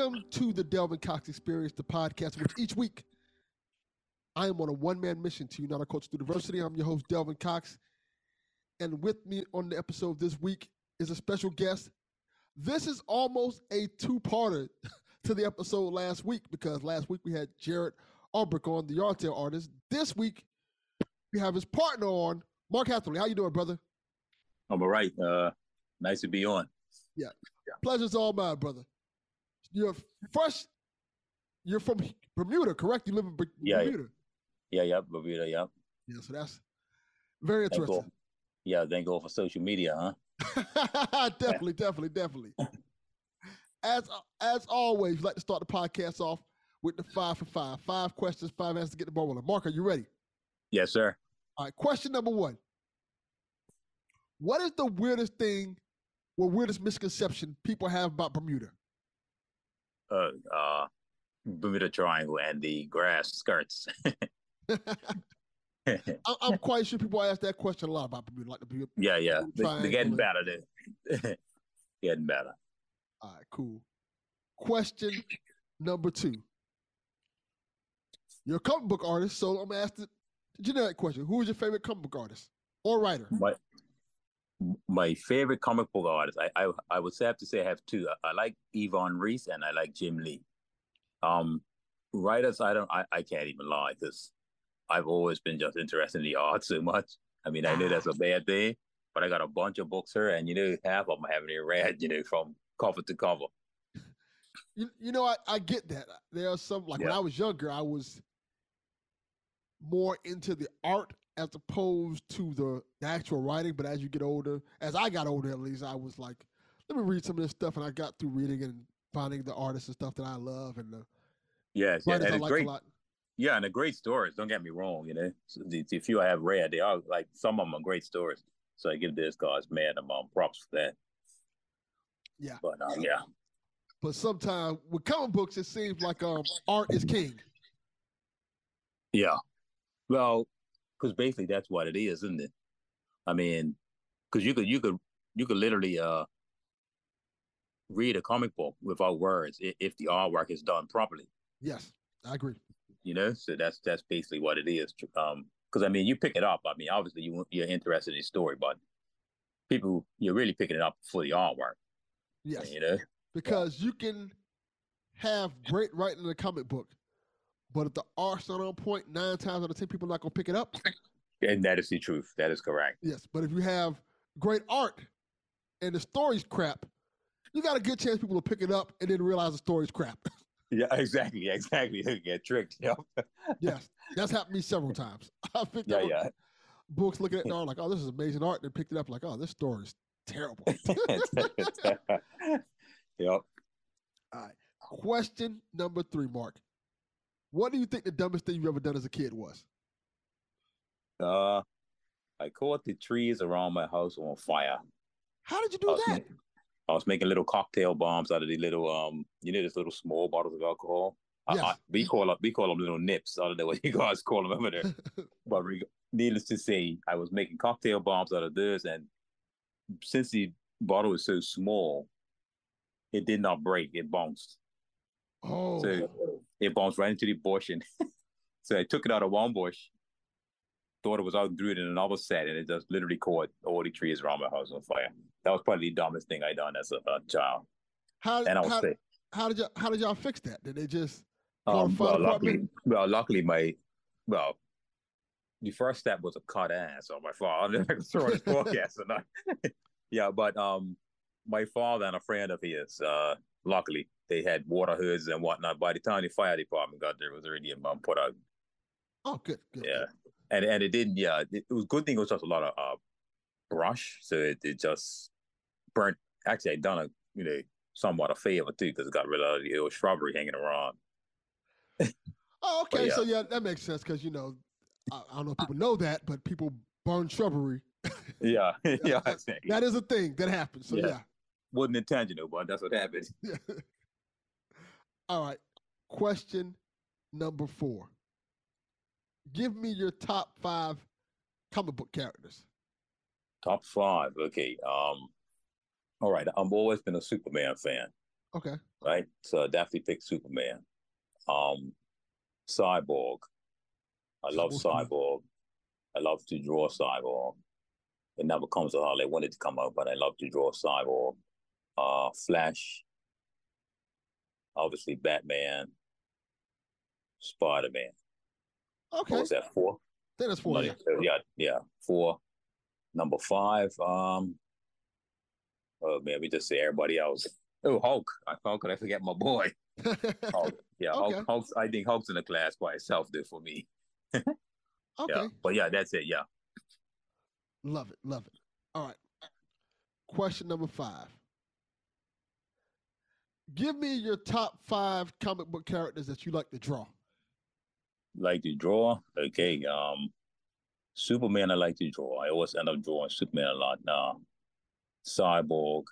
Welcome to the Delvin Cox Experience, the podcast, which each week I am on a one man mission to unite our culture through diversity. I'm your host, Delvin Cox. And with me on the episode this week is a special guest. This is almost a two parter to the episode last week because last week we had Jared Albrick on, the Yardtail artist. This week we have his partner on, Mark Hatherley. How you doing, brother? I'm all right. Uh, nice to be on. Yeah. yeah. Pleasure's all mine, brother. You're fresh. You're from Bermuda, correct? You live in Bermuda. Yeah, yeah, yeah, Bermuda, yeah. Yeah, so that's very interesting. Thank yeah, thank God for social media, huh? definitely, definitely, definitely. as as always, we like to start the podcast off with the five for five. Five questions, five answers to get the ball rolling. Mark, are you ready? Yes, sir. All right, question number one. What is the weirdest thing or weirdest misconception people have about Bermuda? Uh, uh, Bermuda Triangle and the grass skirts. I'm quite sure people ask that question a lot about Bermuda, like the Bermuda. Yeah, yeah, they, are getting better. Then getting better. All right, cool. Question number two. You're a comic book artist, so I'm gonna ask the generic question: Who is your favorite comic book artist or writer? My my favorite comic book artist, I I, I would say have to say I have two. I, I like Ivan Reis and I like Jim Lee. Um, writers, I don't, I, I can't even lie because I've always been just interested in the art so much. I mean, I know that's a bad thing, but I got a bunch of books here, and you know, half of them I haven't even read, you know, from cover to cover. You, you know, I, I get that. There are some like yeah. when I was younger, I was more into the art as opposed to the, the actual writing. But as you get older, as I got older at least, I was like, let me read some of this stuff, and I got through reading and finding the artists and stuff that I love and the yes, yeah, and like great. Yeah, and the great stories. Don't get me wrong. You know, the, the few I have read, they are like some of them are great stories. So I give this guy's man um, props for that. Yeah, but um, yeah. But sometimes with comic books, it seems like um art is king. Yeah, well, because basically that's what it is, isn't it? I mean, because you could you could you could literally uh read a comic book without words if the artwork is done properly. Yes, I agree. You know, so that's that's basically what it is. Um, because I mean, you pick it up. I mean, obviously you you're interested in the story, but people you're really picking it up for the artwork. Yes, you know, because you can have great writing in a comic book, but if the art's not on point, nine times out of ten people are not gonna pick it up. And that is the truth. That is correct. Yes, but if you have great art and the story's crap, you got a good chance people will pick it up and then realize the story's crap. Yeah, exactly, exactly. get tricked. Yeah. yes, that's happened to me several times. I picked yeah, up yeah. books looking at it like, oh, this is amazing art. And picked it up like, oh, this story is terrible. yep. All right. Question number three, Mark. What do you think the dumbest thing you've ever done as a kid was? Uh, I caught the trees around my house on fire. How did you do that? I was making little cocktail bombs out of the little um, you know, this little small bottles of alcohol. Yes. I, I, we call we call them little nips. I don't know what you guys call them over there. but needless to say, I was making cocktail bombs out of this, and since the bottle was so small, it did not break. It bounced. Oh. So it bounced right into the bush, and so I took it out of one bush, thought it was out through it in another set, and it just literally caught all the trees around my house on fire. That was probably the dumbest thing I done as a, a child. How, and I was how, sick. How did y'all how did y'all fix that? Did they just um, well, luckily, well, luckily my well, the first step was a cut ass on my father. I his forecast or not. yeah, but um my father and a friend of his, uh, luckily they had water hoods and whatnot. By the time the fire department got there, it was already um, put out. Oh, good, good. Yeah, and and it didn't. Yeah, it, it was good thing. It was just a lot of uh, brush, so it, it just burnt. Actually, I done a you know somewhat a favor too because it got rid of the old shrubbery hanging around. oh, okay. Yeah. So yeah, that makes sense because you know I, I, don't know if people know that, but people burn shrubbery. yeah, yeah, that, that is a thing that happens. So yeah. yeah. Wasn't intentional, but that's what happened. All right. Question number four give me your top five comic book characters. Top five. Okay. Um. All right. I've always been a Superman fan. Okay. Right. So I definitely pick Superman. Um, Cyborg. I love Cyborg. Cyborg. I love to draw Cyborg. It never comes to how they wanted to come out, but I love to draw Cyborg. Uh, Flash. Obviously, Batman. Spider Man. Okay. What was that four? Then that's four. Yeah. yeah, yeah, four. Number five. Um. Oh man, we just say everybody else. Oh, Hulk. I how could I forget my boy? Hulk. Yeah, Okay. Hulk, Hulk's. I think Hulk's in the class by itself there for me. okay. Yeah, but yeah, that's it. Yeah. Love it. Love it. All right. Question number five. Give me your top five comic book characters that you like to draw. Like to draw. Okay. Um, Superman. I like to draw. I always end up drawing Superman a lot. Now, Cyborg.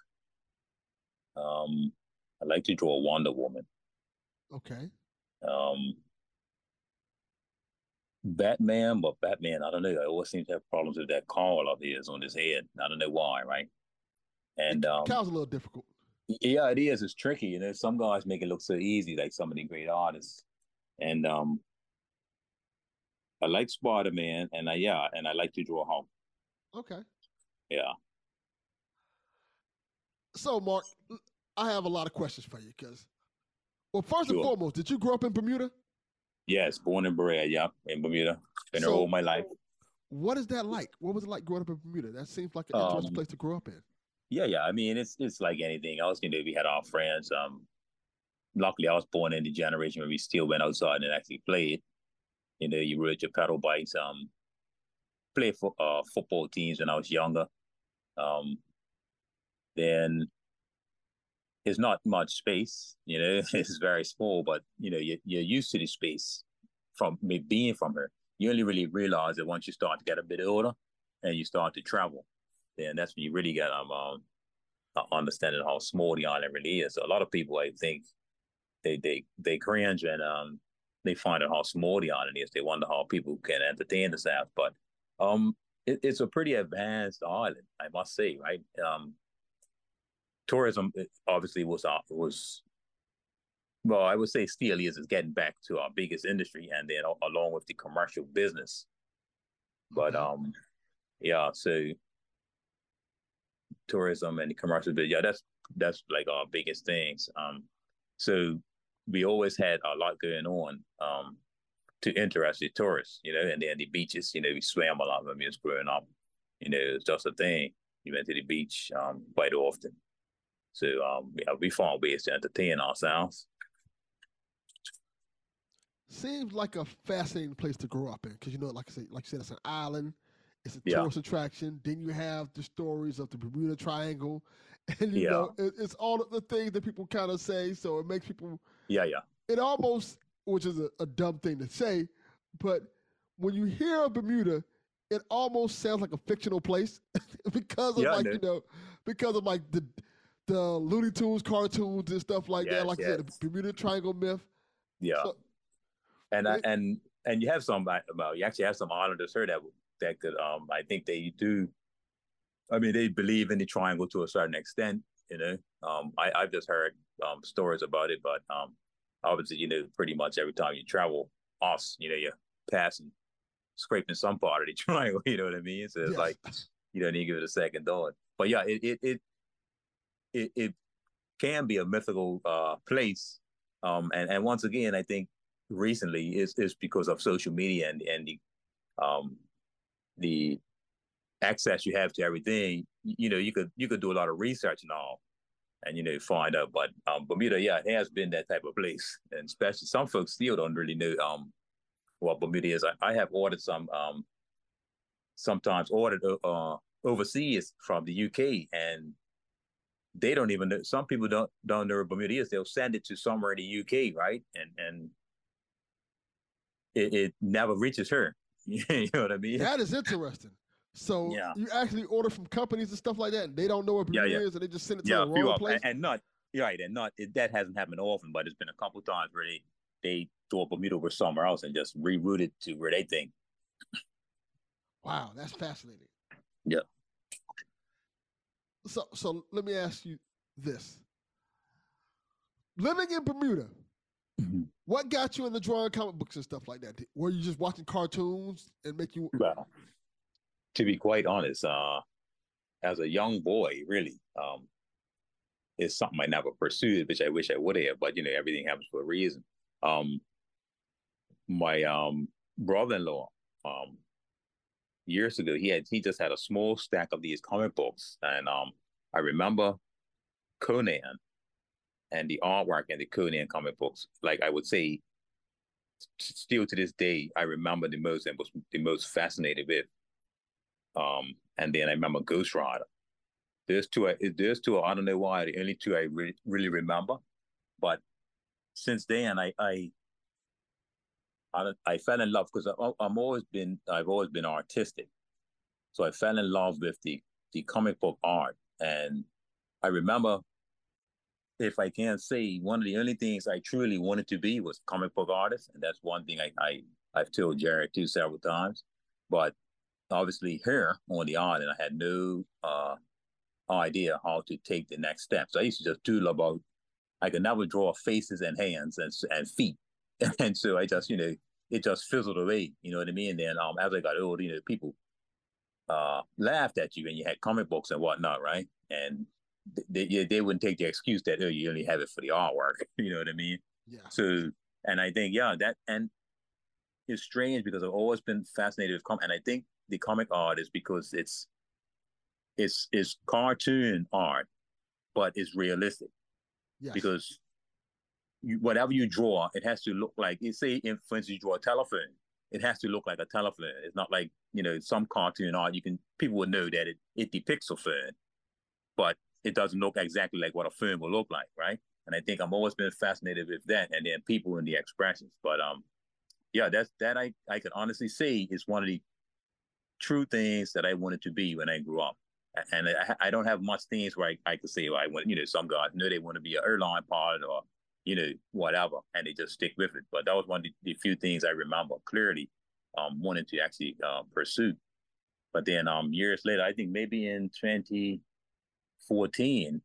Um, I like to draw Wonder Woman. Okay. Um, Batman, but Batman, I don't know. I always seem to have problems with that cowl of his on his head. I don't know why, right? And um, Cowl's a little difficult. Yeah, it is. It's tricky. You know, some guys make it look so easy, like some of the great artists. And um, I like Spider Man, and I yeah, and I like to draw Hulk. Okay. Yeah. So, Mark, I have a lot of questions for you because, well, first and foremost, did you grow up in Bermuda? Yes, born and bred. Yeah, in Bermuda. Been there all my life. What is that like? What was it like growing up in Bermuda? That seems like an interesting Um, place to grow up in. Yeah, yeah. I mean, it's it's like anything else. You know, we had our friends. Um, luckily, I was born in the generation where we still went outside and actually played. You know, you rode your pedal bikes. Um, played for uh football teams when I was younger. Um, then there's not much space. You know, it's very small, but you know, you you're used to the space from me being from here. You only really realize it once you start to get a bit older and you start to travel then that's when you really get um, um understanding how small the island really is. So a lot of people, I think, they they they cringe and um they find out how small the island is. They wonder how people can entertain themselves. But um, it, it's a pretty advanced island, I must say, right? Um, tourism obviously was uh, was well, I would say still is is getting back to our biggest industry, and then along with the commercial business. But Okay. um, yeah, so tourism and the commercial but yeah that's that's like our biggest things. Um so we always had a lot going on um to interest the tourists you know and then the beaches you know we swam a lot when we was growing up. You know it's just a thing. We went to the beach um quite often. So um yeah, we found ways to entertain ourselves. Seems like a fascinating place to grow up in because you know, like I said, like you said, it's an island. It's a Yeah. tourist attraction. Then you have the stories of the Bermuda Triangle, and you Yeah. know, it, it's all of the things that people kind of say. So it makes people. yeah yeah It almost, which is a, a dumb thing to say, but when you hear of Bermuda, it almost sounds like a fictional place because of Yeah, like you know, because of like the the Looney Tunes cartoons and stuff like that. Like said, yes. the Bermuda Triangle myth. yeah So- and I, It- and and you have some well you actually have some islanders here that that could um I think they do I mean they believe in the triangle to a certain extent you know? Um I I've just heard um stories about it but um obviously you know pretty much every time you travel us you know you're passing scraping some part of the triangle you know what I mean? So it's Yes. like you don't even give it a second thought. But yeah it it it it, it can be a mythical uh place um and and once again I think recently is is because of social media and and the um the access you have to everything you know you could you could do a lot of research and all and you know find out but um bermuda yeah it has been that type of place and especially some folks still don't really know um what bermuda is. I, I have ordered some um sometimes ordered uh overseas from the uk and they don't even know some people don't don't know where bermuda is. They'll send it to somewhere in the uk right? And and it, it never reaches her. you know what I mean? That is interesting. So Yeah. you actually order from companies and stuff like that, and they don't know what Yeah, Bermuda yeah. is, and they just send it to yeah, the a wrong place. and, and not right, and not it, that hasn't happened often, but it's been a couple times where they they thought Bermuda was somewhere else and just reroute it to where they think. Wow, that's fascinating. Yeah. So, so let me ask you this: living in Bermuda, mm-hmm. what got you into drawing comic books and stuff like that? Were you just watching cartoons and make you? Well, to be quite honest, uh, as a young boy, really, um, it's something I never pursued, which I wish I would have. But you know, everything happens for a reason. Um, my um brother-in-law, um, years ago, he had he just had a small stack of these comic books, and um, I remember Conan and the artwork and the Conan comic books. Like I would say, still to this day, I remember the most and was the most fascinated with. Um, and then I remember Ghost Rider. There's two. There's two. I don't know why. The only two I really, really remember, but since then, I I I, I fell in love because I'm always been I've always been artistic, so I fell in love with the the comic book art, and I remember, if I can say, one of the only things I truly wanted to be was comic book artist, and that's one thing I, I I've told Jared too several times, but obviously here on the island, I had no uh, idea how to take the next step. So I used to just doodle about. I could never draw faces and hands and and feet, and so I just you know it just fizzled away. You know what I mean? And then um, as I got older, you know, people uh, laughed at you, and you had comic books and whatnot, right? And they they wouldn't take the excuse that oh you only have it for the artwork. You know what I mean? Yeah. So and I think yeah that and it's strange because I've always been fascinated with comic, and I think the comic art is because it's it's it's cartoon art, but it's realistic. Yes. Because you, whatever you draw, it has to look like. You say, in, for instance, you draw a telephone, it has to look like a telephone. It's not like you know some cartoon art. You can people will know that it it depicts a phone, but it doesn't look exactly like what a film will look like, right? And I think I'm always been fascinated with that, and then people in the expressions. But um, yeah, that's that I I can honestly say is one of the true things that I wanted to be when I grew up. And I, I don't have much things where I, I could say, well, I want, you know, some guys know they want to be an airline pilot or, you know, whatever, and they just stick with it. But that was one of the, the few things I remember clearly um, wanting to actually uh, pursue. But then um, years later, I think maybe in 2014,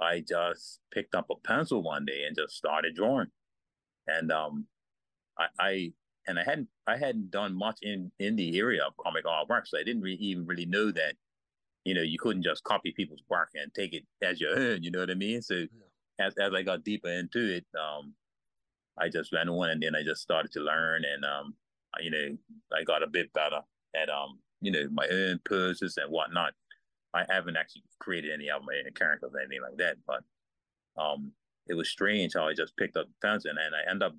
I just picked up a pencil one day and just started drawing. And um, I, I and I hadn't I hadn't done much in in the area of comic art work, so I didn't really, even really know that you know you couldn't just copy people's work and take it as your own. You know what I mean? So yeah. as as I got deeper into it, um, I just went on and then I just started to learn, and um, you know, I got a bit better at um, you know, my own poses and whatnot. I haven't actually created any of my characters or anything like that, but um, it was strange how I just picked up the pencil and I end up.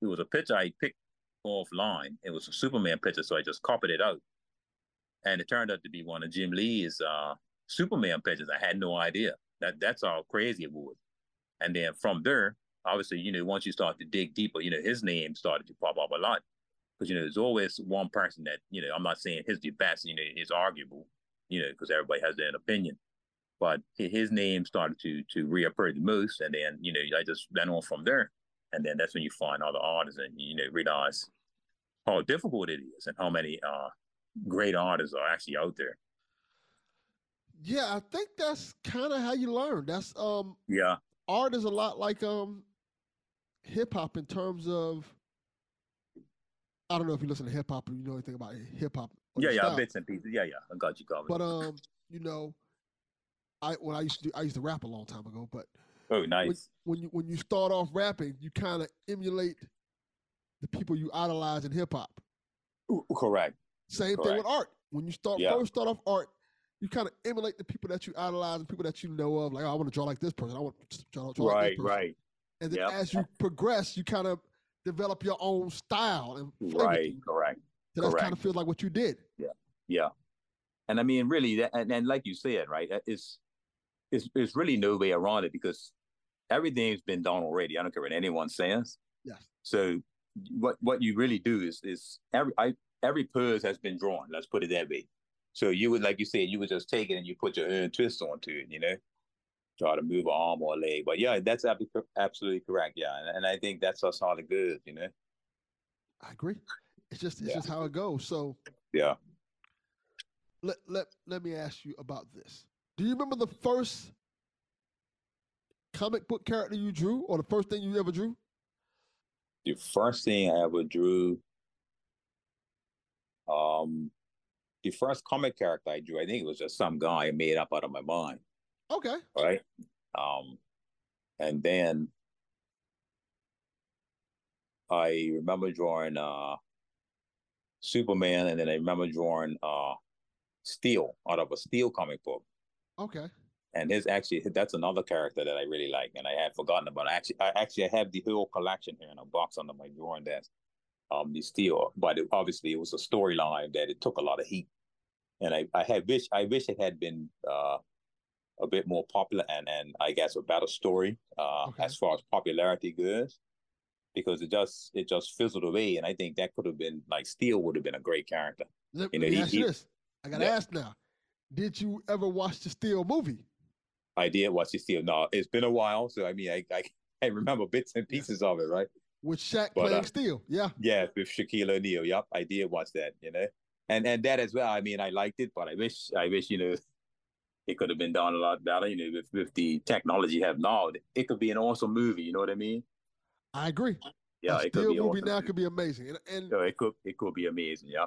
It was a picture I picked offline. It was a Superman picture, so I just copied it out. And it turned out to be one of Jim Lee's uh, Superman pictures. I had no idea. That that's how crazy it was. And then from there, obviously, you know, once you start to dig deeper, you know, his name started to pop up a lot. Because, you know, there's always one person that, you know, I'm not saying his the best, you know, it's arguable, you know, because everybody has their own opinion. But his name started to to reappear the most. And then, you know, I just went on from there and then that's when you find other artists and you know realize how difficult it is and how many uh, great artists are actually out there. Yeah, I think that's kind of how you learn. That's um yeah. Art is a lot like um hip hop in terms of I don't know if you listen to hip hop or you know anything about hip hop. Yeah, yeah, style. bits and pieces. Yeah, yeah, I got you got covered. But um, you know, I when I used to do, I used to rap a long time ago, but Oh, nice. When, when you when you start off rapping, you kind of emulate the people you idolize in hip hop. Correct. Same Correct. thing with art. When you start yeah. first start off art, you kind of emulate the people that you idolize and people that you know of. Like, oh, I want to draw like this person. I want to draw, draw right, like this person. Right, And then yep. as you progress, you kind of develop your own style and right, correct. So that kind of feels like what you did. Yeah, yeah. And I mean, really, that, and, and like you said, right? It's it's it's really no way around it because everything's been done already. I don't care what anyone says. Yeah. So what what you really do is is every I, every pose has been drawn. Let's put it that way. So you would like you said, you would just take it and you put your own twist onto it. You know, try to move an arm or a leg. But yeah, that's absolutely correct. Yeah, and, and I think that's us all the good. You know. I agree. It's just it's yeah. just how it goes. So yeah. Let let let me ask you about this. Do you remember the first comic book character you drew, or the first thing you ever drew? The first thing I ever drew, um, the first comic character I drew, I think it was just some guy I made up out of my mind. Okay. Right. Um, and then I remember drawing uh Superman, and then I remember drawing uh Steel out of a Steel comic book. Okay. And his actually that's another character that I really like, and I had forgotten about. Actually, I actually I have the whole collection here in a box under my drawing desk. Um, the Steel, but it, obviously it was a storyline that it took a lot of heat, and I I had wish I wish it had been uh a bit more popular and and I guess a better story uh okay. as far as popularity goes because it just it just fizzled away. And I think that could have been like Steel would have been a great character. Let, you know, let me he, ask you this. I gotta yeah. ask now. Did you ever watch the Steel movie? I did watch the Steel. No, it's been a while, so I mean, I I, I remember bits and pieces of it, right? With Shaq but, playing uh, Steel, yeah, yeah, with Shaquille O'Neal. Yep, I did watch that. You know, and and that as well. I mean, I liked it, but I wish I wish you know it could have been done a lot better. You know, with with the technology have now, it could be an awesome movie. You know what I mean? I agree. Yeah, a it could be movie awesome. now could be amazing, and, and so it could it could be amazing. Yeah,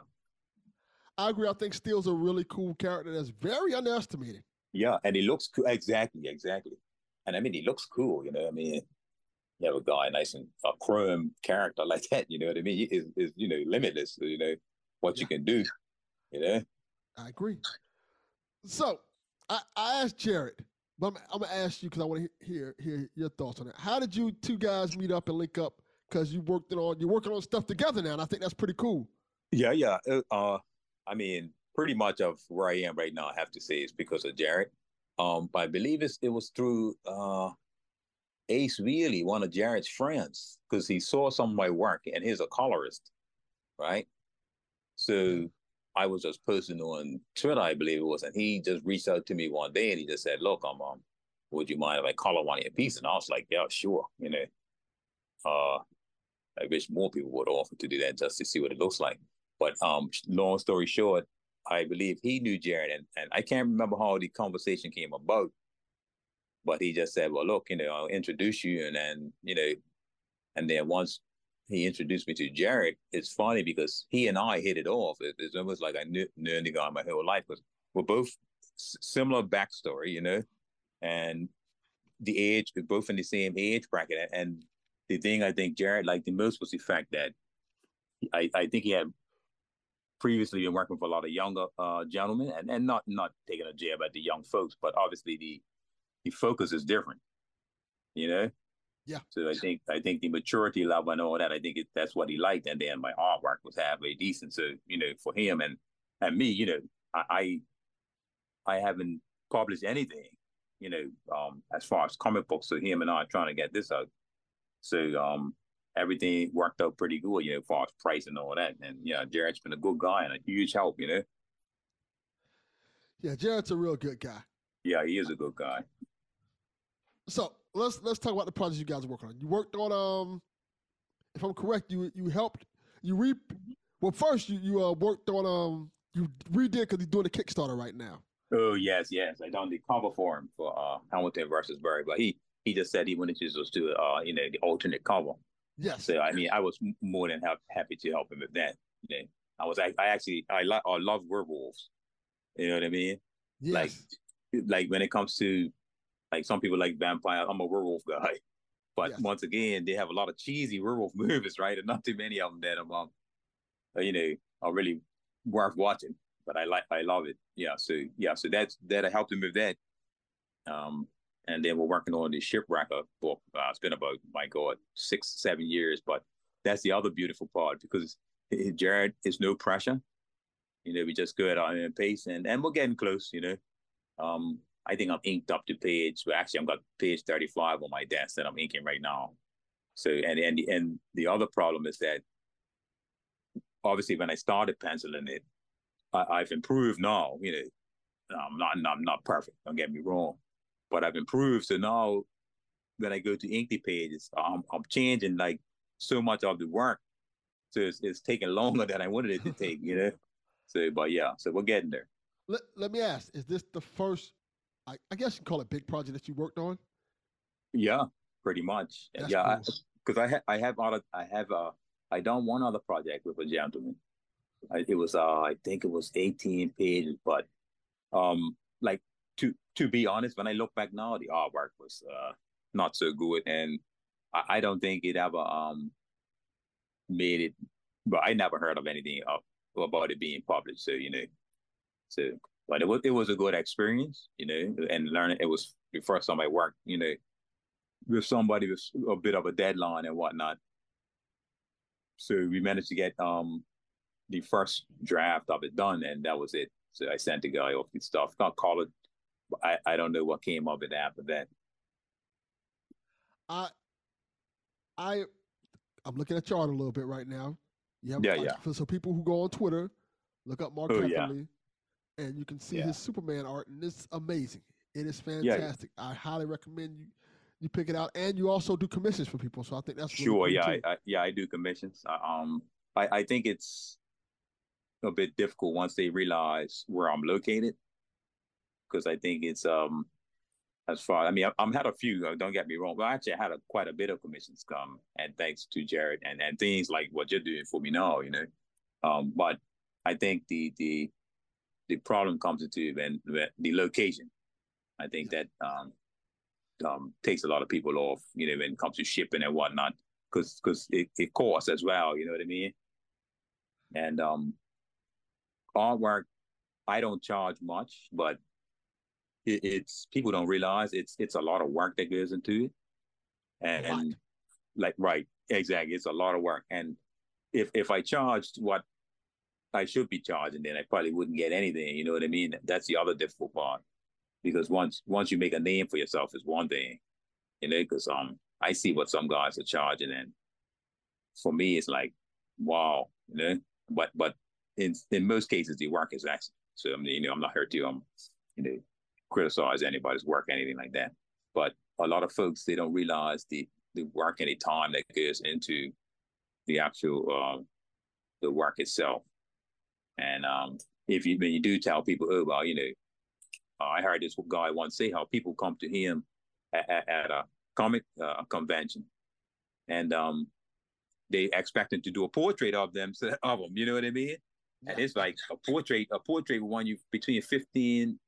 I agree. I think Steel's a really cool character that's very underestimated. Yeah, and he looks cool. Exactly, exactly. And I mean, he looks cool. You know, I mean, you have a guy nice and a chrome character like that. You know what I mean? Is is you know limitless. You know what yeah. you can do. You know. I agree. So I, I asked Jared but I'm, I'm, gonna ask you because I want to hear hear your thoughts on it. How did you two guys meet up and link up? Because you worked it on you're working on stuff together now, and I think that's pretty cool. Yeah, yeah. Uh, uh, I mean, pretty much of where I am right now, I have to say, is because of Jared. Um, but I believe it's, it was through uh, Ace Wheely, one of Jared's friends, because he saw some of my work, and he's a colorist, right? So I was just posting on Twitter, I believe it was, and he just reached out to me one day and he just said, "Look, I'm um, would you mind if I color one of your pieces?" And I was like, "Yeah, sure." You know, uh, I wish more people would offer to do that just to see what it looks like. But um, long story short, I believe he knew Jared, and, and I can't remember how the conversation came about. But he just said, "Well, look, you know, I'll introduce you," and then you know, and then once he introduced me to Jared, it's funny because he and I hit it off. It, it's almost like I knew, knew the guy my whole life because we're both similar backstory, you know, and the age, we're both in the same age bracket. And the thing I think Jared liked the most was the fact that I, I think he had previously been working for a lot of younger uh, gentlemen and, and not not taking a jab at the young folks, but obviously the the focus is different, you know. Yeah. So I think I think the maturity level and all that, I think it, that's what he liked. And then my artwork was halfway decent. So, you know, for him and and me, you know, I I, I haven't published anything, you know, um, as far as comic books. So him and I are trying to get this out. So um everything worked out pretty good, you know, as far as price and all that. And yeah, Jared's been a good guy and a huge help, you know. Yeah, Jared's a real good guy. Yeah, he is a good guy. So let's let's talk about the projects you guys are working on. You worked on um, if I'm correct, you you helped you re well first you you uh, worked on um you redid because he's doing a Kickstarter right now. Oh yes, yes, I done the cover for him for uh Hamilton versus Barry, but he he just said he wanted to just do uh you know the alternate cover. Yes. So I mean, I was more than ha- happy to help him with that. You know, I was I, I actually I like I love werewolves. You know what I mean? Yes. Like like when it comes to like some people like vampire. I'm a werewolf guy. But yes. once again, they have a lot of cheesy werewolf movies, right? And not too many of them that I'm, um, uh, you know, are really worth watching. But I like, I love it. Yeah. So yeah. So that's that I helped him with that. Um, and then we're working on the shipwrecker book. Uh, it's been about my god six, seven years. But that's the other beautiful part because Jared is no pressure. You know, we just go at our own pace, and and we're getting close. You know, um, I think I'm inked up to page. Well, actually, I've got page 35 on my desk that I'm inking right now. So, and and and the other problem is that obviously when I started penciling it, I, have improved now. You know, I'm not I'm not perfect. Don't get me wrong, but I've improved. So now when I go to ink the pages, I'm I'm changing like so much of the work. So it's, it's taking longer than I wanted it to take. You know. So, but yeah, so we're getting there. Let, let me ask: Is this the first I, I guess you call it big project that you worked on. Yeah, pretty much. That's yeah, cool. because I, ha- I have other I have uh I done one other project with a gentleman. I, it was uh I think it was 18 pages, but um like to to be honest, when I look back now, the artwork was uh not so good, and I, I don't think it ever um made it. But I never heard of anything of, about it being published. So you know, so but it was it was a good experience, you know, and learning. It was the first time I worked, you know, with somebody with a bit of a deadline and whatnot. So we managed to get um the first draft of it done, and that was it. So I sent the guy off the stuff. Not call it. I I don't know what came of it after that. I I I'm looking at your art a little bit right now. You have, Yeah, yeah. For so people who go on Twitter, look up Mark Oh, yeah. And you can see Yeah. his Superman art, and it's amazing. It is Yeah. fantastic. I highly recommend you you pick it out, and you also do commissions for people. So I think that's really Sure, cool, yeah. I, I, yeah, I do commissions. I, um, I, I think it's a bit difficult once they realize where I'm located, because I think it's um, as far. I mean, I'm had a few. uh, Don't get me wrong, but I actually, had a, quite a bit of commissions come, and thanks to Jared and and things like what you're doing for me now, you know. Um, but I think the the the problem comes into when, when the location. I think that um, um, takes a lot of people off, you know, when it comes to shipping and whatnot, because because it, it costs as well, you know what I mean? And um, artwork, I don't charge much, but it, it's people don't realize it's it's a lot of work that goes into it, and, and like right, exactly, it's a lot of work. And if if I charged what I should be charging, then I probably wouldn't get anything. You know what I mean? That's the other difficult part because once once you make a name for yourself is one thing, you know. Because um, I see what some guys are charging, and for me, it's like, wow, you know. But but in in most cases, the work is excellent. So I mean, you know, I'm not here to um, you know, criticize anybody's work, anything like that. But a lot of folks they don't realize the the work and the time that goes into the actual uh, the work itself. And um, if you when you do tell people, oh well, you know, uh, I heard this guy once say how people come to him at, at, at a comic uh, convention, and um, they expect him to do a portrait of them of them. You know what I mean? And it's like a portrait. A portrait will want you between fifteen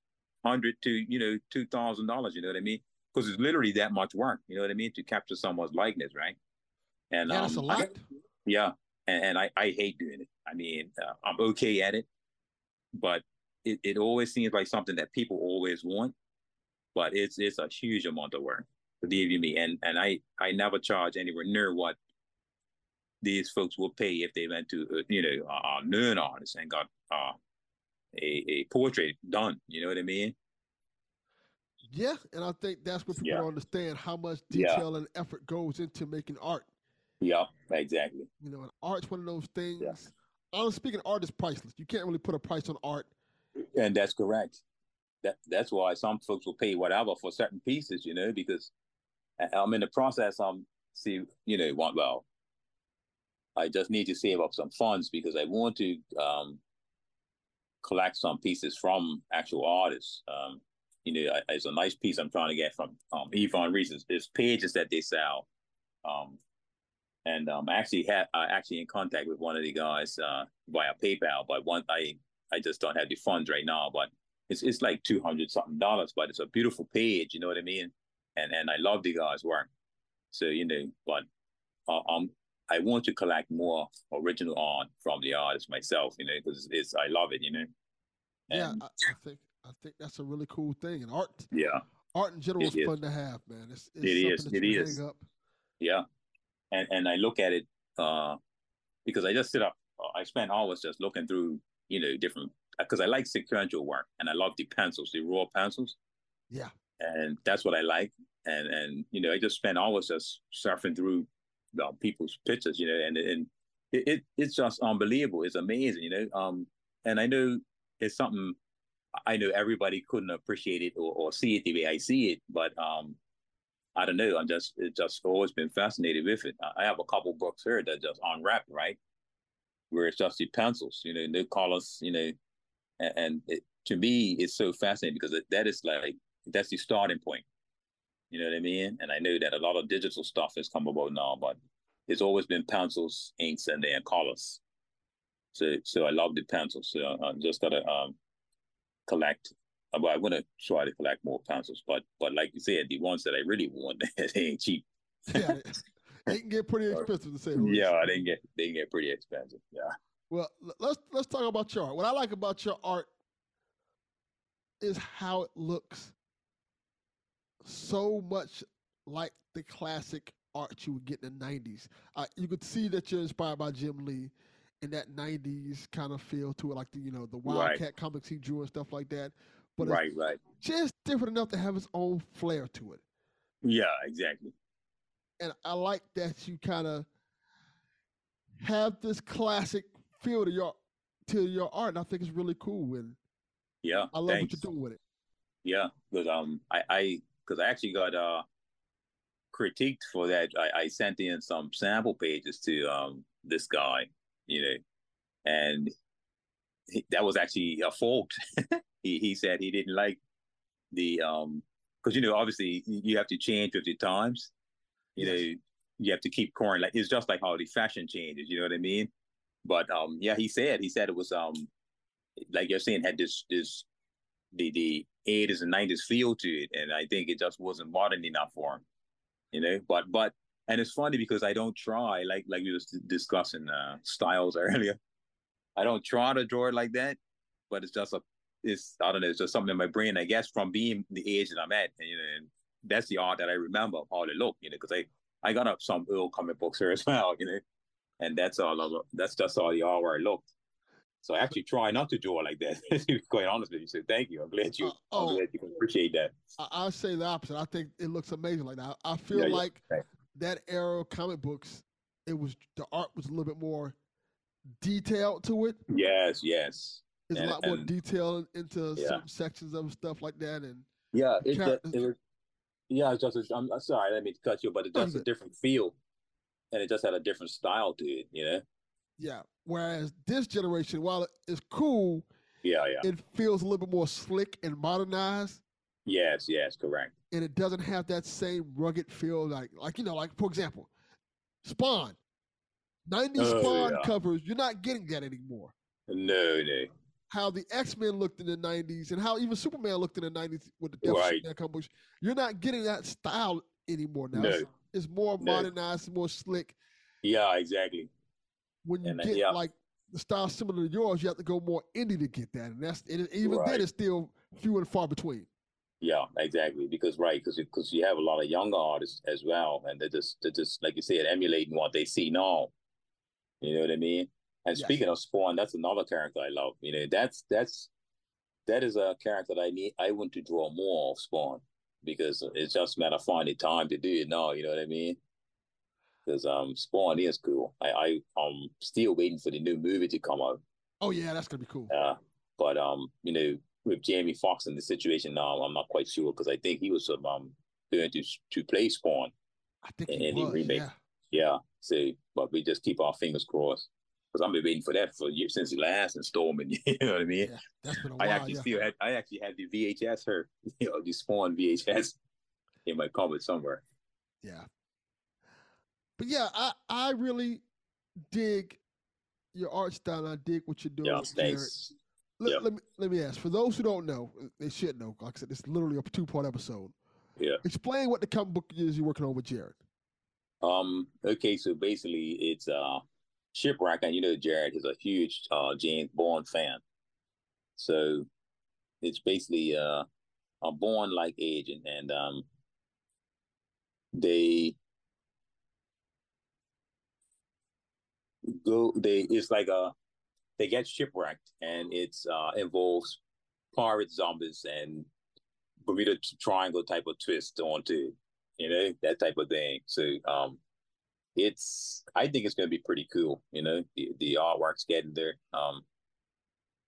hundred to you know two thousand dollars. You know what I mean? Because it's literally that much work. You know what I mean to capture someone's likeness, right? And yeah, that's a um, lot. I, yeah, and, and I, I hate doing it. I mean, uh, I'm okay at it, but it, it always seems like something that people always want. But it's it's a huge amount of work, believe you me. And and I I never charge anywhere near what these folks will pay if they went to uh, you know a, a known artist and got uh, a a portrait done. You know what I mean? Yeah, and I think that's what people Yeah. don't understand how much Yeah. detail and effort goes into making art. Yeah, exactly. You know, and art's one of those things. Honestly speaking, art is priceless. You can't really put a price on art. And that's correct. That that's why some folks will pay whatever for certain pieces, you know, because I'm in the process. I'm see, you know, want well. I just need to save up some funds because I want to um, collect some pieces from actual artists. Um, you know, I, it's a nice piece I'm trying to get from um, Ivan Reis's. There's pages that they sell, um, and um, I actually had I actually in contact with one of the guys uh, via PayPal, but one I I just don't have the funds right now. But it's it's like two hundred something dollars, but it's a beautiful page. You know what I mean? And and I love the guy's work. So you know, but uh, um, I want to collect more original art from the artist myself. You know, because it's, I love it. You know. yeah, I, I think I think that's a really cool thing. And art, yeah. art in general is is. fun to have, man. It's, it's It is, it is. Yeah, and and I look at it uh, because I just sit up. uh, I spend hours just looking through, you know, different because I like sequential work and I love the pencils, the raw pencils, Yeah, and that's what I like. And and you know, I just spend hours just surfing through uh, people's pictures, you know, and and it, it it's just unbelievable. It's amazing, you know. Um, and I know it's something I know everybody couldn't appreciate it or, or see it the way I see it, but um, I don't know. I'm just it's just always been fascinated with it. I have a couple books here that just unwrapped, right? Where it's just the pencils, you know, no colors, you know, and, and it, to me, it's so fascinating because it, that is like that's the starting point. You know what I mean? And I know that a lot of digital stuff has come about now, but it's always been pencils, inks, and then colors. So, so I love the pencils. So I'm just gonna um collect. But I'm gonna try to collect more pencils. But but like you said, the ones that I really want, they ain't cheap. yeah, they can get pretty expensive to say. Yeah, they can get they can get pretty expensive. Yeah. Well, let's let's talk about your art. What I like about your art is how it looks so much like the classic art you would get in the 90s. Uh, you could see that you're inspired by Jim Lee and that 90s kind of feel to it, like the, you know, the Wildcat right. comics he drew and stuff like that. But right, right. Just different enough to have its own flair to it. Yeah, exactly. And I like that you kind of have this classic feel to your to your art, and I think it's really cool. And yeah, I love thanks. what you're doing with it. Yeah, because um, I I because I actually got uh critiqued for that. I, I sent in some sample pages to um this guy, you know, and he, that was actually a fault. he he said he didn't like the um because you know obviously you have to change with the times. You yes. know, you have to keep current. Like it's just like how the fashion changes. You know what I mean? But um, yeah, he said he said it was um, like you're saying, had this this the the 80s and 90s feel to it, and I think it just wasn't modern enough for him, you know. But but and it's funny because I don't try like like we was discussing uh, styles earlier. I don't try to draw it like that, but it's just a it's I don't know it's just something in my brain I guess from being the age that I'm at, and, you know, and that's the art that I remember how they look, you know, because I I got up some old comic books here as well, you know, and that's all. Of, that's just all the all where I looked. So I actually try not to draw like that. quite honest with you, so thank you. I'm glad you. Uh, oh, I'm glad you can appreciate that. I, I say the opposite. I think it looks amazing like that. I feel yeah, like yeah. that era of comic books, it was the art was a little bit more detailed to it. Yes, yes. There's and, a lot more detail into yeah. certain sections of stuff like that, and yeah, it, it, it was. Yeah, it's just. I'm sorry, let me cut you, but it just a different feel and it just had a different style to it, you know. Yeah. Whereas this generation, while it's cool, yeah, yeah, it feels a little bit more slick and modernized. Yes, yes, correct. And it doesn't have that same rugged feel, like, like you know, like for example, Spawn, '90s oh, Spawn yeah. covers. You're not getting that anymore. No, no. How the X Men looked in the '90s, and how even Superman looked in the '90s with the Death right. You're not getting that style anymore now. No. It's more modernized, more slick. Yeah, exactly. When you and uh, get yeah. like the style similar to yours, you have to go more indie to get that, and that's and even right. then it's still few and far between. Yeah, exactly. Because right, because because you have a lot of younger artists as well, and they're just they're just like you said, emulating what they see now. You know what I mean? And yes. speaking of Spawn, that's another character I love. You know, that's that's that is a character that I need. I want to draw more of Spawn because it's just a matter of finding time to do it now. You know what I mean? Because um, Spawn is cool. I I I'm still waiting for the new movie to come out. Oh yeah, that's gonna be cool. Yeah, uh, but um, you know, with Jamie Foxx in the situation now, I'm not quite sure because I think he was sort of um going to to play Spawn. I think in, he was, remake. Yeah. Yeah. see, but we just keep our fingers crossed because I've been waiting for that for years since the last installment. You know what I mean? Yeah, that's been a while, I actually yeah. still had I actually had the VHS her, you know, the Spawn VHS in my cupboard somewhere. Yeah. But yeah, I I really dig your art style. I dig what you're doing. Yeah, thanks. Let, let, me let me ask for those who don't know, they should know. Like I said, it's literally a two part episode. Yeah. Explain what the comic book is you're working on with Jared. Um. Okay. So basically, it's uh Shipwreck, and you know Jared is a huge uh, James Bond fan. So it's basically uh, a Bond like agent, and um, they go. They it's like a they get shipwrecked, and it's uh, involves pirate zombies and Bermuda Triangle type of twist onto it, you know that type of thing. So um, it's I think it's going to be pretty cool. You know, the, the artwork's getting there. Um,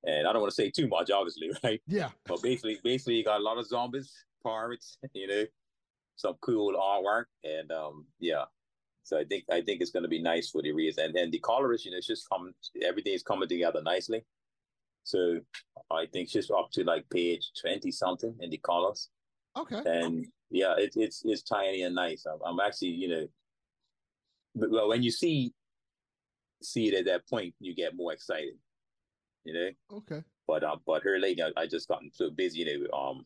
and I don't want to say too much, obviously, right? Yeah. But basically, basically, you got a lot of zombies, pirates. You know, some cool artwork, and um, yeah. So I think I think it's going to be nice for the readers, and then the colorist, you know, it's just come everything is coming together nicely. So I think she's just up to like page twenty something in the colors. Okay. And yeah, it's it's it's tiny and nice. I'm, I'm actually, you know, but well, when you see see it at that point, you get more excited. You know. Okay. But um, but here lately, I, I just gotten so busy, you know, um,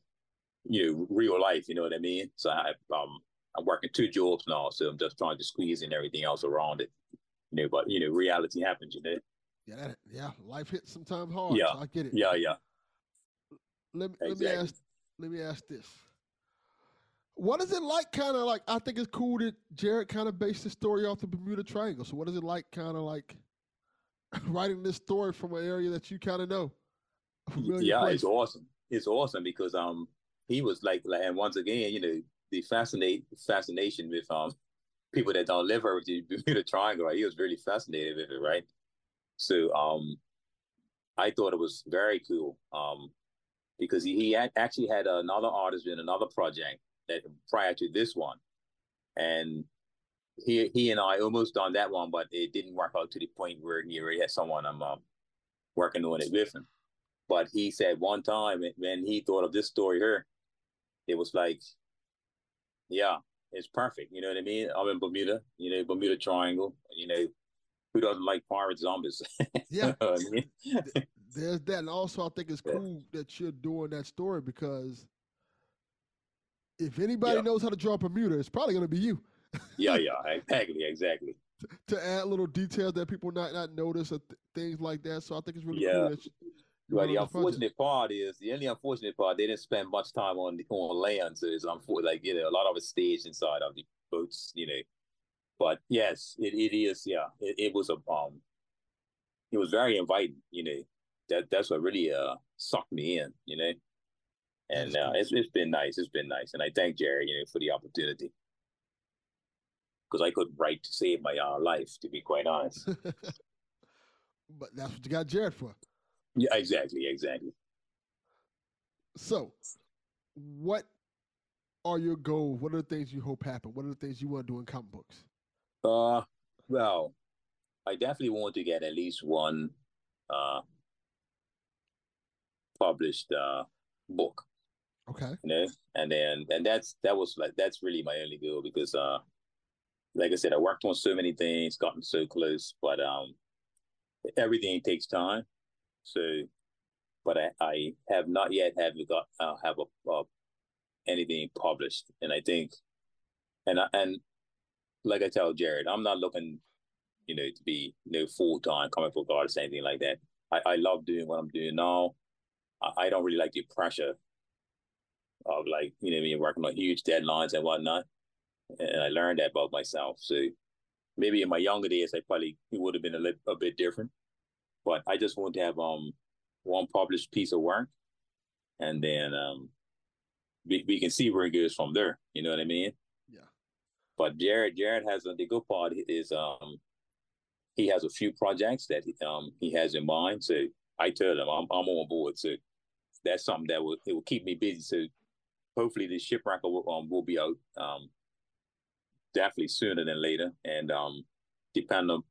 you know, real life. You know what I mean? So I um, I'm working two jobs now, so I'm just trying to squeeze in everything else around it. You know, but you know, reality happens. You know. Yeah, that, yeah. Life hits sometimes hard. Yeah, so I get it. Yeah, yeah. Let me Exactly. let me ask let me ask this. What is it like kind of like I think it's cool that Jared kind of based the story off the Bermuda Triangle. So what is it like kind of like writing this story from an area that you kind of know? yeah, place? it's awesome. It's awesome because um he was like like and once again, you know, the fascinate fascination with um people that don't live over the Bermuda Triangle, right? He was really fascinated with it, right? So um I thought it was very cool. Um because he, he had actually had another artist in another project that prior to this one. And he he and I almost done that one, but it didn't work out to the point where he already had someone I'm um, working on it with him. But he said one time when he thought of this story here, it was like, yeah, it's perfect. You know what I mean? I'm in Bermuda, you know, Bermuda Triangle. You know, who doesn't like pirate zombies? Yeah. I mean? There's that, and also I think it's Yeah. cool that you're doing that story because if anybody Yeah. knows how to draw a Bermuda, it's probably going to be you. yeah, yeah, exactly, exactly. to add little details that people not not notice or th- things like that. So I think it's really Yeah. cool. That you, you Well, the project. unfortunate part is the only unfortunate part they didn't spend much time on the, on land, so it's unfortunate. Like you know, a lot of it staged inside of the boats, you know. But yes, it, it is. Yeah, it, it was a um, it was very inviting. You know, that that's what really uh sucked me in. You know, and uh, it's it's been nice. It's been nice, and I thank Jerry, you know, for the opportunity because I couldn't write to save my uh, life, to be quite honest. but that's what you got Jared for. yeah, exactly, exactly. So, what are your goals? What are the things you hope happen? What are the things you want to do in comic books? Uh, well, I definitely want to get at least one uh published uh book, Okay. you know, and then and that's that was like that's really my only goal because uh like I said, I worked on so many things, gotten so close, but um everything takes time. So but I, I have not yet have got uh, have a uh, anything published, and I think, and I, and like I tell Jared, I'm not looking, you know, to be you know full time comic book artist or anything like that. I, I love doing what I'm doing now. I, I don't really like the pressure of like you know me working on huge deadlines and whatnot, and I learned that about myself. So maybe in my younger days, I probably it would have been a, li- a bit different, but I just want to have um one published piece of work, and then um we, we can see where it goes from there. You know what I mean? Yeah. But Jared, Jared has a, the good part is um he has a few projects that he, um he has in mind. So I told him I'm I'm on board. So that's something that will it will keep me busy. So hopefully the shipwreck will um will be out um definitely sooner than later, and um depending on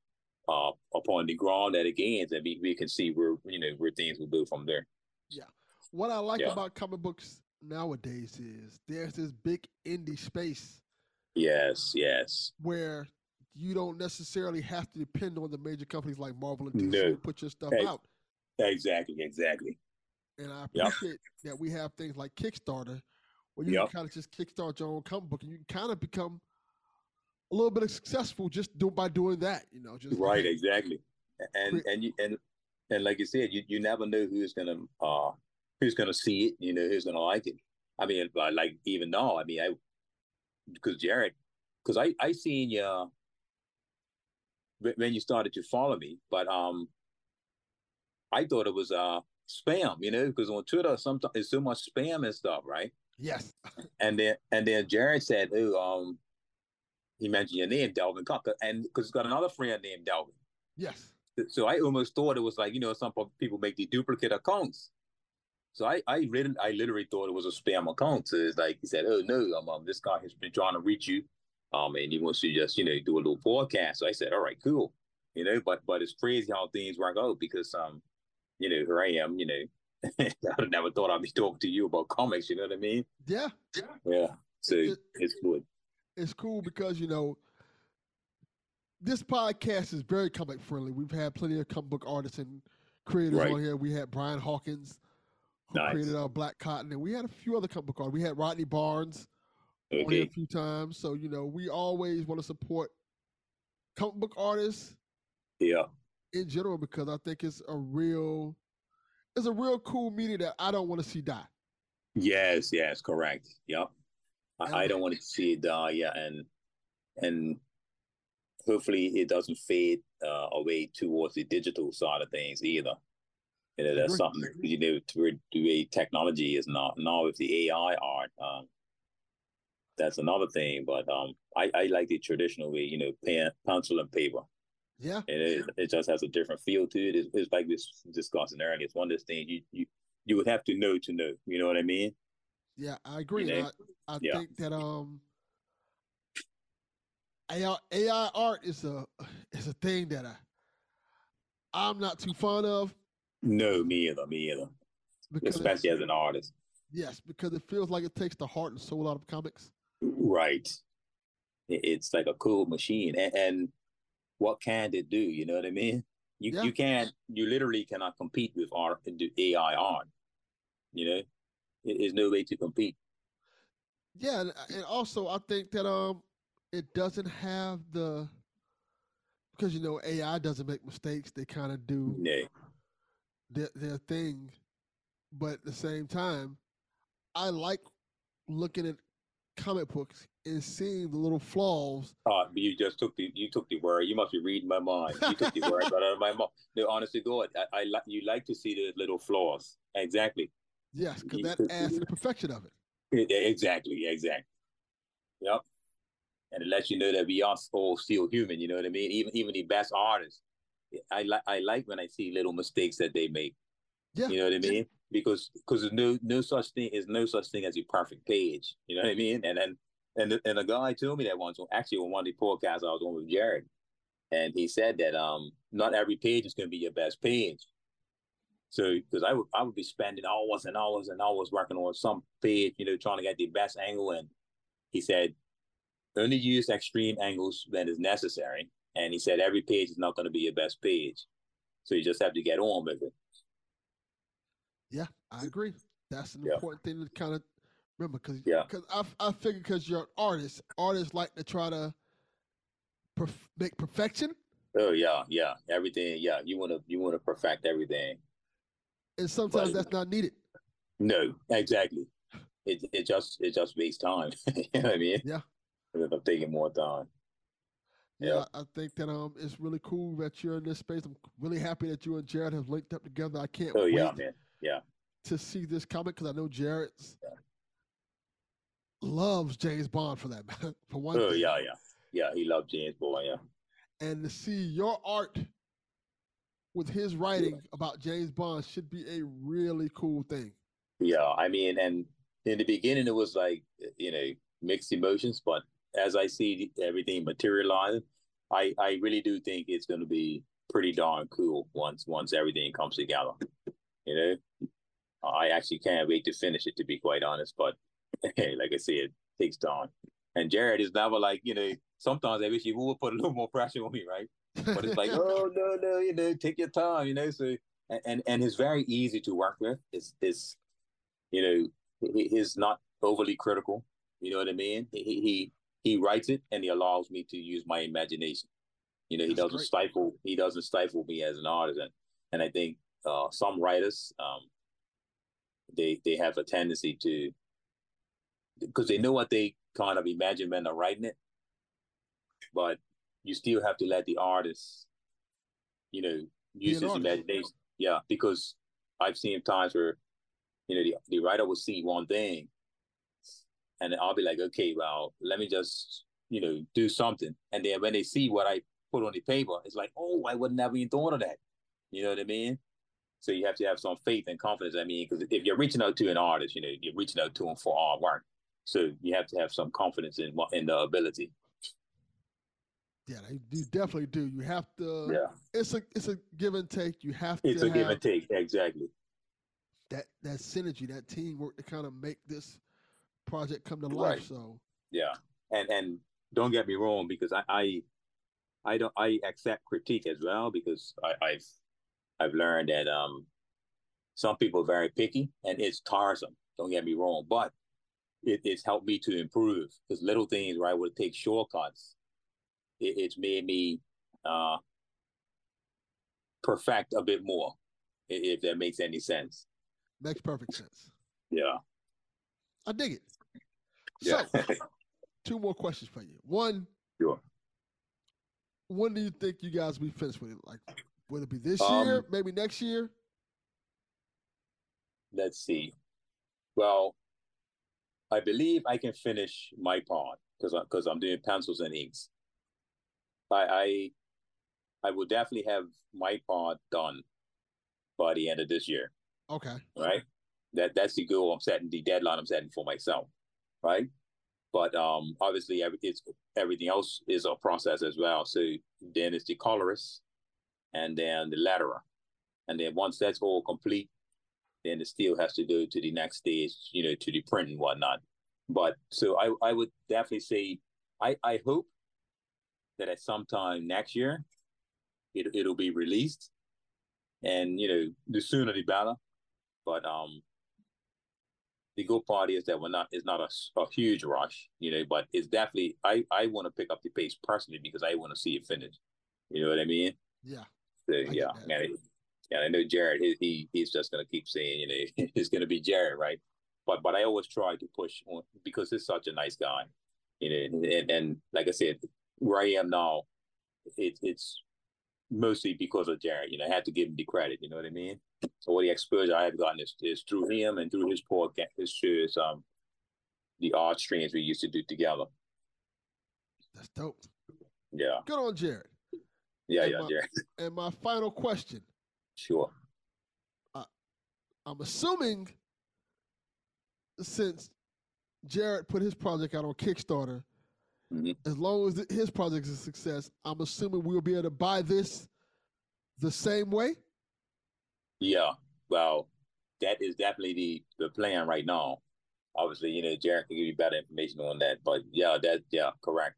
uh upon the ground that it gains, and we, we can see where you know where things will go from there. Yeah, what I like Yeah. about comic books nowadays is there's this big indie space Yes, yes, where you don't necessarily have to depend on the major companies like Marvel and DC No. to put your stuff Hey. out. exactly, exactly. And I Yep. appreciate that we have things like Kickstarter where you Yep. can kind of just kickstart your own comic book and you can kind of become a little bit successful just do, by doing that, you know, just right, hey, exactly. And and you and and like you said, you, you never know who's gonna uh who's gonna see it. You know who's gonna like it. I mean, like like, even now, I mean, I because Jared, because I I seen you when you started to follow me, but um, I thought it was uh spam. You know, because on Twitter sometimes it's so much spam and stuff, right? Yes. And then and then Jared said, "Oh, um," he mentioned your name, Delvin Cook, and because he's got another friend named Delvin. Yes. So I almost thought it was like you know some people make the duplicate accounts. So I I really I literally thought it was a spam account. So it's like he said, "Oh no, um, um this guy has been trying to reach you, um, and he wants to just you know do a little podcast." So I said, "All right, cool," you know. But but it's crazy how things work out because um, you know here I am, you know, I never thought I'd be talking to you about comics. You know what I mean? Yeah. Yeah. So It- it's good. It's cool because, you know, this podcast is very comic friendly. We've had plenty of comic book artists and creators Right. on here. We had Brian Hawkins, who Nice. created uh, Black Cotton, and we had a few other comic book artists. We had Rodney Barnes on here a few times. So, you know, we always want to support comic book artists Yeah. in general because I think it's a real it's a real cool media that I don't want to see die. Yes. Yes. Correct. Yep. I, I don't want to see it die. Yeah. And and hopefully it doesn't fade uh, away towards the digital side of things either. You know, that's something you know to the way technology is now now with the AI art. Um, that's another thing, but um, I, I like the traditional way, you know, pen, pencil and paper. Yeah. and it, it just has a different feel to it. It's, it's like this discussing earlier. It's one of those things you you you would have to know to know. You know what I mean? Yeah, I agree. know? I, I Yeah. think that um AI, AI art is a is a thing that I I'm not too fond of No, me either. Me either. because Especially as an artist, yes, because it feels like it takes the heart and soul out of comics. right? It's like a cool machine, and, and what can it do? You know what I mean? You Yeah. you can't. You literally cannot compete with do AI art. You know, It- there's no way to compete. Yeah, and, and also I think that um it doesn't have the because you know AI doesn't make mistakes. They kind of do No. their, their thing, but at the same time, I like looking at comic books and seeing the little flaws. Uh, you just took the you took the word. You must be reading my mind. You took the word right out of my mouth. No, honestly, God, I, I like you like to see the little flaws. Exactly. Yes, because that adds to the perfection of it. Yeah, Exactly. Exactly. Yep. And it lets you know that we are all still human. You know what I mean? Even even the best artists, I like I like when I see little mistakes that they make. Yeah. You know what I mean? Because because there's no no such thing is no such thing as a perfect page. You know what I mean? And then and and a guy told me that once. Actually, on one of the podcasts I was on with Jared, and he said that um not every page is going to be your best page. So because I would I would be spending hours and hours and hours working on some page, you know, trying to get the best angle. And he said only use extreme angles when it's necessary. And he said every page is not going to be your best page. So you just have to get on with it. Yeah, I agree. That's an Yeah. important thing to kind of remember because Yeah. because I I figure because you're an artist, artists like to try to perf- make perfection, Oh yeah, yeah. Everything, yeah. You wanna you wanna perfect everything. and sometimes Right. that's not needed. No, exactly. It it just it just wastes time. you know what I mean? Yeah. Up taking more time. Yeah, Yeah. I think that um it's really cool that you're in this space. I'm really happy that you and Jared have linked up together. I can't Oh wait yeah, man. Yeah. to see this comic because I know Jared's loves James Bond for that. For one Oh thing. yeah, yeah. Yeah, he loved James Bond, yeah. and to see your art with his writing about James Bond should be a really cool thing. Yeah, I mean, and in the beginning, it was like you know mixed emotions, but as I see everything materializing, I I really do think it's going to be pretty darn cool once once everything comes together. You know, I actually can't wait to finish it. To be quite honest, but like I said, it takes time. And Jared is never like you know. Sometimes I wish he would put a little more pressure on me, right? But it's like, oh no, no, you know, take your time, you know. So and and, and he's very easy to work with. It's it's you know, he, he's not overly critical. You know what I mean? He he he writes it and he allows me to use my imagination. You know, he That's doesn't great. stifle he doesn't stifle me as an artist. And, and I think uh, some writers um, they they have a tendency to because they know what they kind of imagine when they're writing it, but you still have to let the artist, you know, use his imagination. Yeah, because I've seen times where, you know, the, the writer will see one thing, and I'll be like, okay, well, let me just, you know, do something, and then when they see what I put on the paper, it's like, oh, I would never even thought of that. You know what I mean? So you have to have some faith and confidence. I mean, because if you're reaching out to an artist, you know, you're reaching out to them for artwork. So you have to have some confidence in in the ability. Yeah, you, definitely do. You have to. Yeah, It's a it's a give and take. You have to. it's a give and take. Exactly. that that synergy, that teamwork to kind of make this project come to Right. life. So Yeah, and and don't get me wrong because I I, I don't I accept critique as well because I, I've I've learned that um some people are very picky and it's tiresome. Don't get me wrong, but it, it's helped me to improve because little things where I would take shortcuts, it, it's made me uh perfect a bit more, if that makes any sense. makes perfect sense. Yeah. I dig it. Yeah. So two more questions for you. One, Sure. when do you think you guys will be finished with it? Like, will it be this Um, year? Maybe next year? let's see. Well, I believe I can finish my part because because I'm doing pencils and inks. I I I will definitely have my part done by the end of this year, Okay. right? That that's the goal I'm setting, the deadline I'm setting for myself, right? But um, obviously, every, it's everything else is a process as well. So then it's the colorist, and then the letterer, and then once that's all complete, then it still has to go to the next stage, you know, to the print and whatnot. But so I, I would definitely say I, I hope that at some time next year it it'll be released. And you know, the sooner the better. But um the good part is that we're not it's not a, a huge rush, you know, but it's definitely I, I want to pick up the pace personally because I want to see it finished. You know what I mean? Yeah. So yeah, man. Yeah, I know Jared. He, he he's just gonna keep saying, you know, it's gonna be Jared, right? But but I always try to push on because he's such a nice guy, you know. And, and like I said, where I am now, it, it's mostly because of Jared. You know, I had to give him the credit. You know what I mean? So all the exposure I have gotten is, is through him and through his podcast, his shows, um, the art streams we used to do together. That's dope. Yeah, Good on Jared. Yeah, And yeah, my- Jared. And my final question Sure. I'm assuming since Jared put his project out on Kickstarter, Mhm. as long as his project is a success, I'm assuming we'll be able to buy this the same way. Yeah, well, that is definitely the the plan right now. Obviously, you know, Jared can give you better information on that, but yeah, that yeah, correct.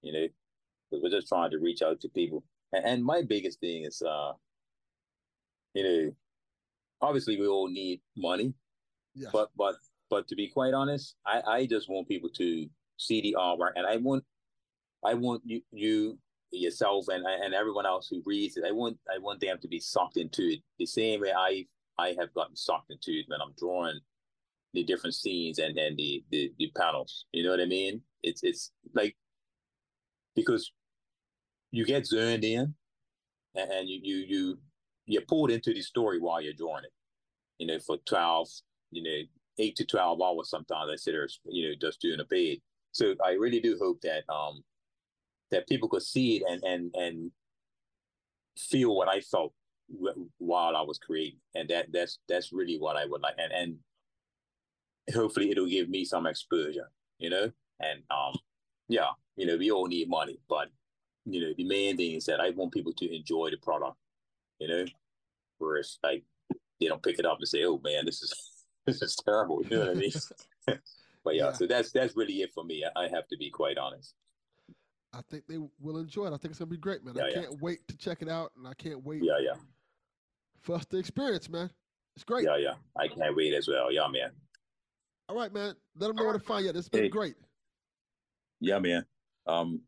You know, 'cause we're just trying to reach out to people, and, and my biggest thing is, uh, you know, obviously we all need money, but but but to be quite honest, I I just want people to see the artwork, and I want I want you you yourself and and everyone else who reads it. I want I want them to be sucked into it the same way I I have gotten sucked into it when I'm drawing the different scenes and and the the, the panels. You know what I mean? It's it's like because you get zoned in and, you you you you're pulled into the story while you're drawing it. You know, for twelve, you know, eight to twelve hours sometimes I sit there, you know, just doing a page. So I really do hope that um that people could see it and and and feel what I felt while I was creating, and that that's that's really what I would like, and and hopefully it'll give me some exposure, you know, and um yeah, you know, we all need money, but you know, the main thing is that I want people to enjoy the product, you know, whereas like they don't pick it up and say, oh man, this is this is terrible, you know what I mean? but yeah, Yeah. so that's that's really it for me. I, I have to be quite honest. I think they will enjoy it. I think it's gonna be great, man. I Yeah, yeah. can't wait to check it out, and I can't wait Yeah, yeah. for us to experience, man. It's great. Yeah, yeah. I can't wait as well. Yeah, man. All right, man. Let them know where to find you. It's been Hey. great. Yeah, man. Um,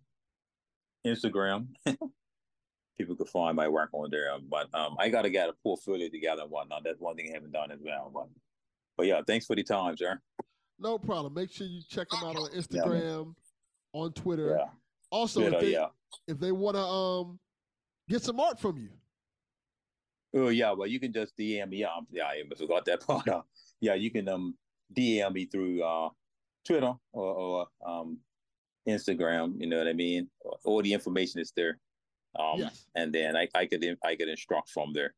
Instagram. People could find my work on there, but um, I gotta get a portfolio together and whatnot. That's one thing I haven't done as well. But, but yeah, thanks for the time, sir. No problem. Make sure you check them out on Yeah, Instagram, on Twitter. Yeah, Also, yeah, if they yeah. if they want to um get some art from you, Oh yeah, well you can just DM me. Um, yeah, I forgot that part. Uh, yeah, you can um DM me through uh Twitter or, or um Instagram. You know what I mean? All the information is there. Um, Yes. and then I I could I could instruct from there.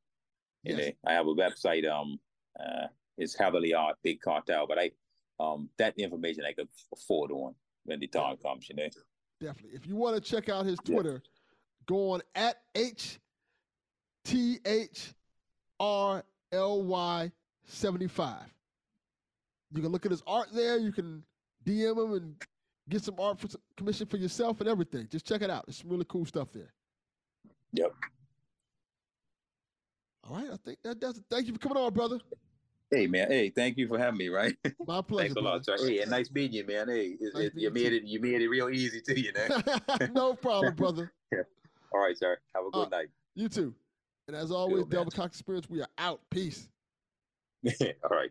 You Yes. know, I have a website. Um, uh, it's Hatherley art big cartel, but I um that information I could afford on when the time comes. You know. definitely. If you want to check out his Yeah. Twitter, go on at H T H R L Y 75. You can look at his art there. You can DM him and get some art for some commission for yourself and everything. Just check it out. It's some really cool stuff there. Yep. All right. I think that does it. Thank you for coming on, brother. Hey man, hey, thank you for having me. Right, My pleasure. thanks a lot, sir. Hey, and nice meeting you, man. Hey, it, Nice it, you made it, you made it real easy to you, man. no problem, brother. yeah. All right, sir. Have a good Uh, night. You too. And as always. Delvin Cox Experience, we are out. Peace. All right.